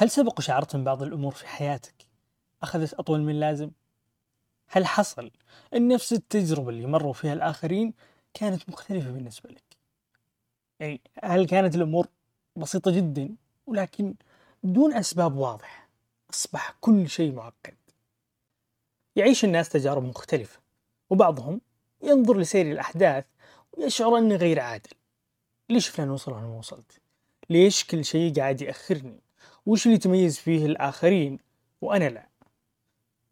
هل سبق وشعرت من بعض الأمور في حياتك أخذت أطول من اللازم؟ هل حصل أن نفس التجربة اللي مروا فيها الآخرين كانت مختلفة بالنسبة لك؟ يعني هل كانت الأمور بسيطة جدا ولكن بدون أسباب واضحة أصبح كل شيء معقد يعيش الناس تجارب مختلفة وبعضهم ينظر لسير الأحداث ويشعر أنه غير عادل ليش فلان وصل وأنا ما وصلت؟ ليش كل شيء قاعد يأخرني؟ وش اللي يتميز فيه الآخرين؟ وأنا لا؟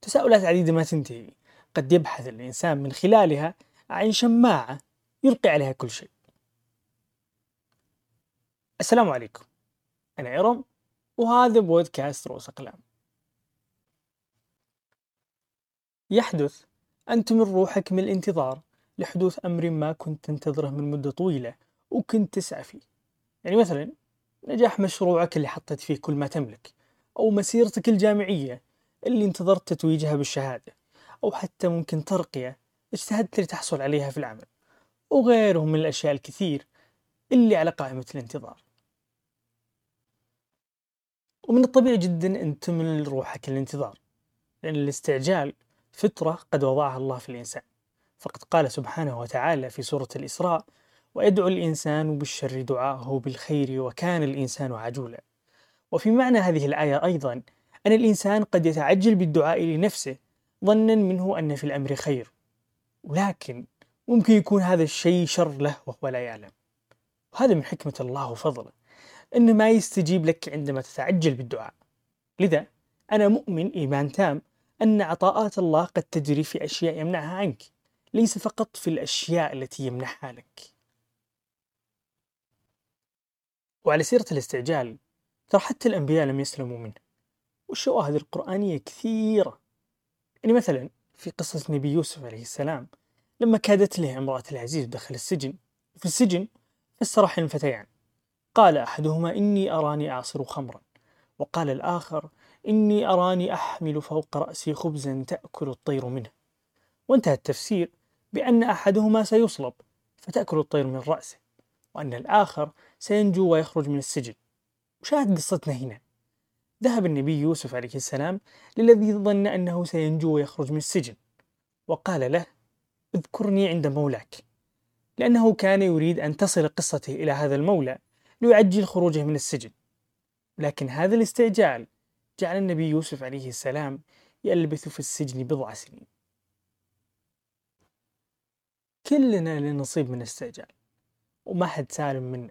تساؤلات عديدة ما تنتهي. قد يبحث الإنسان من خلالها عن شماعة يلقي عليها كل شيء. السلام عليكم. أنا إرم وهذا بودكاست رؤوس أقلام. يحدث أن تمر روحك من الانتظار لحدوث أمر ما كنت تنتظره من مدة طويلة وكنت تسعى فيه. يعني مثلا نجاح مشروعك اللي حطيت فيه كل ما تملك أو مسيرتك الجامعية اللي انتظرت تتويجها بالشهادة أو حتى ممكن ترقية اجتهدت لتحصل عليها في العمل وغيره من الأشياء الكثير اللي على قائمة الانتظار. ومن الطبيعي جدا أن تمل روحك الانتظار لأن الاستعجال فطرة قد وضعها الله في الإنسان. فقد قال سبحانه وتعالى في سورة الإسراء ويدعو الإنسان بالشر دعاءه بالخير وكان الإنسان عجولا. وفي معنى هذه الآية أيضا أن الإنسان قد يتعجل بالدعاء لنفسه ظنا منه أن في الأمر خير. ولكن ممكن يكون هذا الشيء شر له وهو لا يعلم. وهذا من حكمة الله وفضله أنه ما يستجيب لك عندما تتعجل بالدعاء. لذا أنا مؤمن إيمان تام أن عطاءات الله قد تجري في أشياء يمنعها عنك ليس فقط في الأشياء التي يمنحها لك. وعلى سيرة الاستعجال ترى حتى الأنبياء لم يسلموا منه. والشواهد القرآنية كثيرة. يعني مثلا في قصة نبي يوسف عليه السلام لما كادت له امرأة العزيز دخل السجن وفي السجن فسر حلم فتيان. قال أحدهما إني أراني أعصر خمرا. وقال الآخر إني أراني أحمل فوق رأسي خبزا تأكل الطير منه. وانتهى التفسير بأن أحدهما سيصلب فتأكل الطير من رأسه. وأن الآخر سينجو ويخرج من السجن. وشاهد قصتنا هنا. ذهب النبي يوسف عليه السلام للذي ظن أنه سينجو ويخرج من السجن وقال له اذكرني عند مولاك. لأنه كان يريد أن تصل قصته إلى هذا المولى ليعجل خروجه من السجن. لكن هذا الاستعجال جعل النبي يوسف عليه السلام يلبث في السجن بضع سنين. كلنا لنصيب من الاستعجال وما حد سالم منه.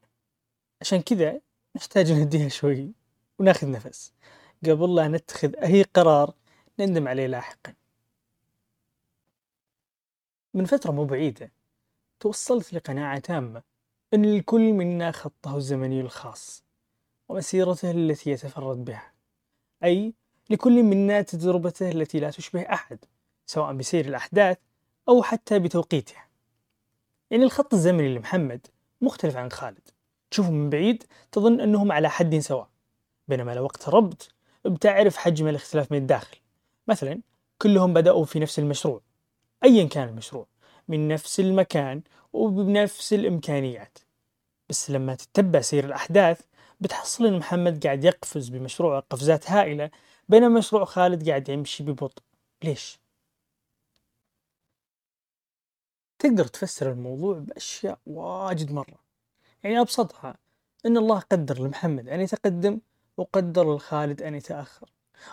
عشان كذا نحتاج نهديها شوي وناخذ نفس. قبل لا نتخذ أي قرار نندم عليه لاحقا. من فترة مو بعيدة توصلت لقناعة تامة أن الكل منا خطه الزمني الخاص ومسيرته التي يتفرد بها أي لكل منا تجربته التي لا تشبه أحد سواء بسير الأحداث أو حتى بتوقيتها. يعني الخط الزمني لمحمد مختلف عن خالد. تشوفه من بعيد تظن أنهم على حد سواء. بينما لو اقتربت بتعرف حجم الاختلاف من الداخل. مثلا كلهم بدأوا في نفس المشروع. أيا كان المشروع. من نفس المكان وبنفس الإمكانيات. بس لما تتبع سير الأحداث بتحصل أن محمد قاعد يقفز بمشروع قفزات هائلة بينما مشروع خالد قاعد يمشي ببطء. ليش؟ تقدر تفسر الموضوع بأشياء واجد مرة. يعني أبسطها أن الله قدر لمحمد أن يتقدم وقدر لخالد أن يتأخر.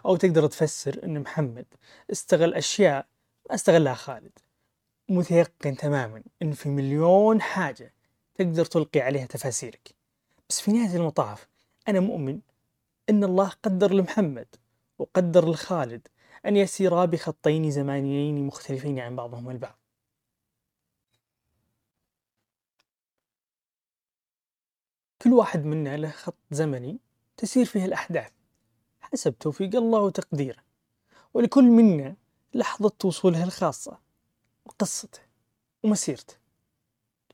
أو تقدر تفسر أن محمد استغل أشياء ما استغلها خالد. متيقن تماما أن في مليون حاجة تقدر تلقي عليها تفاسيرك. بس في نهاية المطاف أنا مؤمن أن الله قدر لمحمد وقدر لخالد أن يسيرا بخطين زمانيين مختلفين عن بعضهم البعض. كل واحد منا له خط زمني تسير فيه الأحداث حسب توفيق الله وتقديره ولكل منا لحظة وصوله الخاصة وقصته ومسيرته.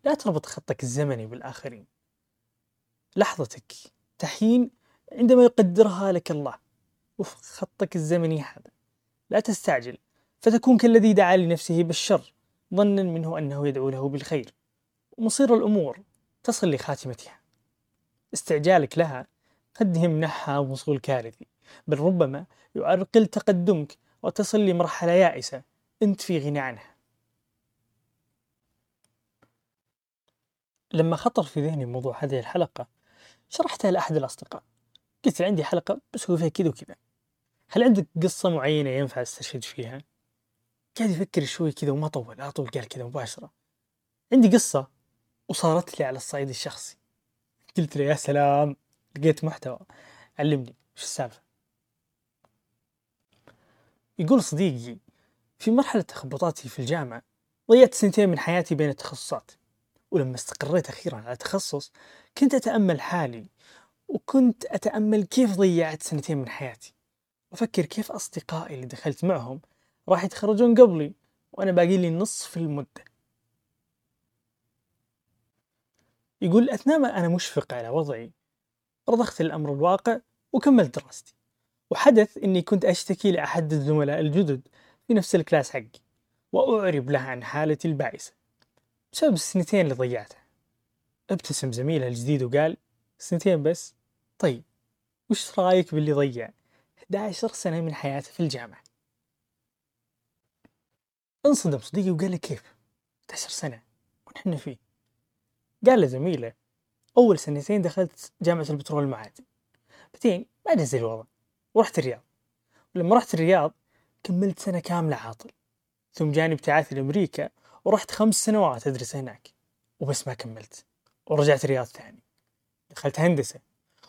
لا تربط خطك الزمني بالآخرين. لحظتك تحين عندما يقدرها لك الله وفق خطك الزمني هذا. لا تستعجل فتكون كالذي دعا لنفسه بالشر ظنا منه أنه يدعو له بالخير. ومصير الأمور تصل لخاتمتها. استعجالك لها قد يمنحها وصول كارثي. بل ربما يعرقل تقدمك وتصل لمرحلة يائسة أنت في غنى عنها. لما خطر في ذهني موضوع هذه الحلقة شرحتها لأحد الأصدقاء. قلت عندي حلقة بسوي فيها كذا وكذا. هل عندك قصة معينة ينفع أستشهد فيها؟ قاعد يفكر شوي كذا وما طول على طول قال كذا مباشرة. عندي قصة وصارت لي على الصعيد الشخصي. قلت له يا سلام لقيت محتوى. علمني وش السالفة؟ يقول صديقي في مرحلة تخبطاتي في الجامعة ضيعت سنتين من حياتي بين التخصصات. ولما استقريت أخيرا على تخصص كنت أتأمل حالي وكنت أتأمل كيف ضيعت سنتين من حياتي. وأفكر كيف أصدقائي اللي دخلت معهم راح يتخرجون قبلي وأنا باقي لي نصف المدة. يقول أثناء ما أنا مشفق على وضعي رضخت الأمر الواقع وكملت دراستي. وحدث أني كنت أشتكي لأحد الزملاء الجدد في نفس ال class حقي وأعرب له عن حالتي البائسة بسبب السنتين اللي ضيعتها. ابتسم زميله الجديد وقال سنتين بس؟ طيب وش رأيك باللي ضيع 11 سنة من حياته في الجامعة؟ انصدم صديقي وقال لي كيف؟ 11 سنة ونحن فيه. قال لزميله أول سنتين دخلت جامعة البترول المعادن بعدين ما نزل الوضع ورحت الرياض. ولما رحت الرياض كملت سنة كاملة عاطل. ثم جاني ابتعاثي لأمريكا ورحت خمس سنوات أدرس هناك وبس ما كملت. ورجعت الرياض ثاني. دخلت هندسة.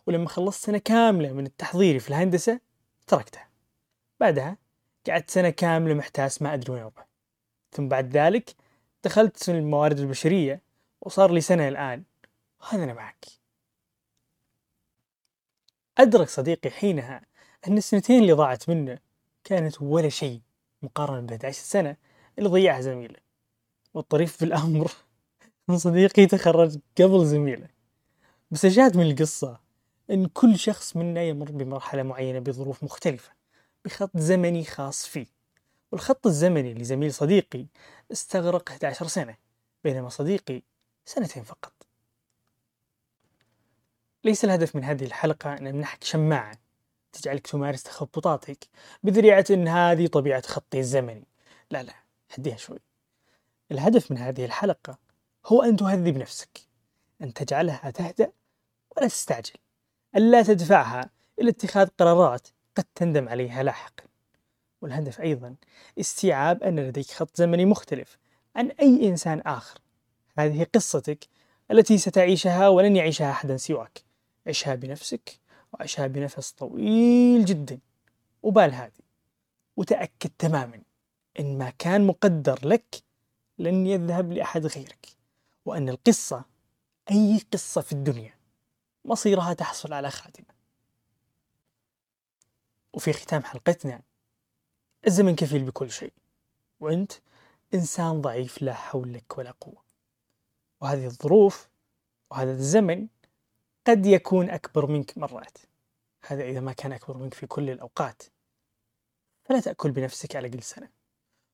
ولما خلصت سنة كاملة من التحضيري في الهندسة تركتها. بعدها قعدت سنة كاملة محتاس ما أدري وين أروح. ثم بعد ذلك دخلت الموارد البشرية وصار لي سنة الآن. وهذا أنا معك. أدرك صديقي حينها أن السنتين اللي ضاعت منه كانت ولا شيء مقارنة ب 11 سنة اللي ضيعها زميله. والطريف في الأمر أن صديقي تخرج قبل زميله. بس الشاهد من القصة أن كل شخص منا يمر بمرحلة معينة بظروف مختلفة بخط زمني خاص فيه. والخط الزمني لزميل صديقي استغرق 11 سنة بينما صديقي سنتين فقط. ليس الهدف من هذه الحلقة أن أمنحك شماعة تجعلك تمارس تخبطاتك بذريعة أن هذه طبيعة خطي الزمني. لا لا هديها شوي. الهدف من هذه الحلقة هو أن تهذب نفسك أن تجعلها تهدأ ولا تستعجل ألا تدفعها إلى اتخاذ قرارات قد تندم عليها لاحقا. والهدف أيضا استيعاب أن لديك خط زمني مختلف عن أي إنسان آخر. هذه قصتك التي ستعيشها ولن يعيشها أحدا سواك. عشها بنفسك وعشها بنفس طويل جدا. وبال هادي وتأكد تماما إن ما كان مقدر لك لن يذهب لأحد غيرك. وأن القصة أي قصة في الدنيا مصيرها تحصل على خاتمة. وفي ختام حلقتنا الزمن كفيل بكل شيء. وأنت إنسان ضعيف لا حول لك ولا قوة. وهذه الظروف وهذا الزمن قد يكون أكبر منك مرات. هذا إذا ما كان أكبر منك في كل الأوقات. فلا تأكل بنفسك على كل سنة.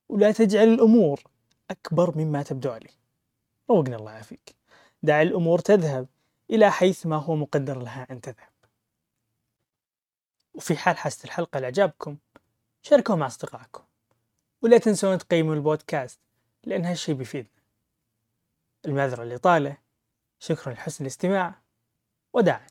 ولا تجعل الأمور أكبر مما تبدو عليه روقنا الله يعافيك. دع الأمور تذهب إلى حيث ما هو مقدر لها أن تذهب. وفي حال حست الحلقة لإعجابكم شاركوها مع أصدقائكم. ولا تنسون تقيموا البودكاست لأن هالشي بيفيدنا. المعذرة الإطالة شكرا لحسن الاستماع وداعا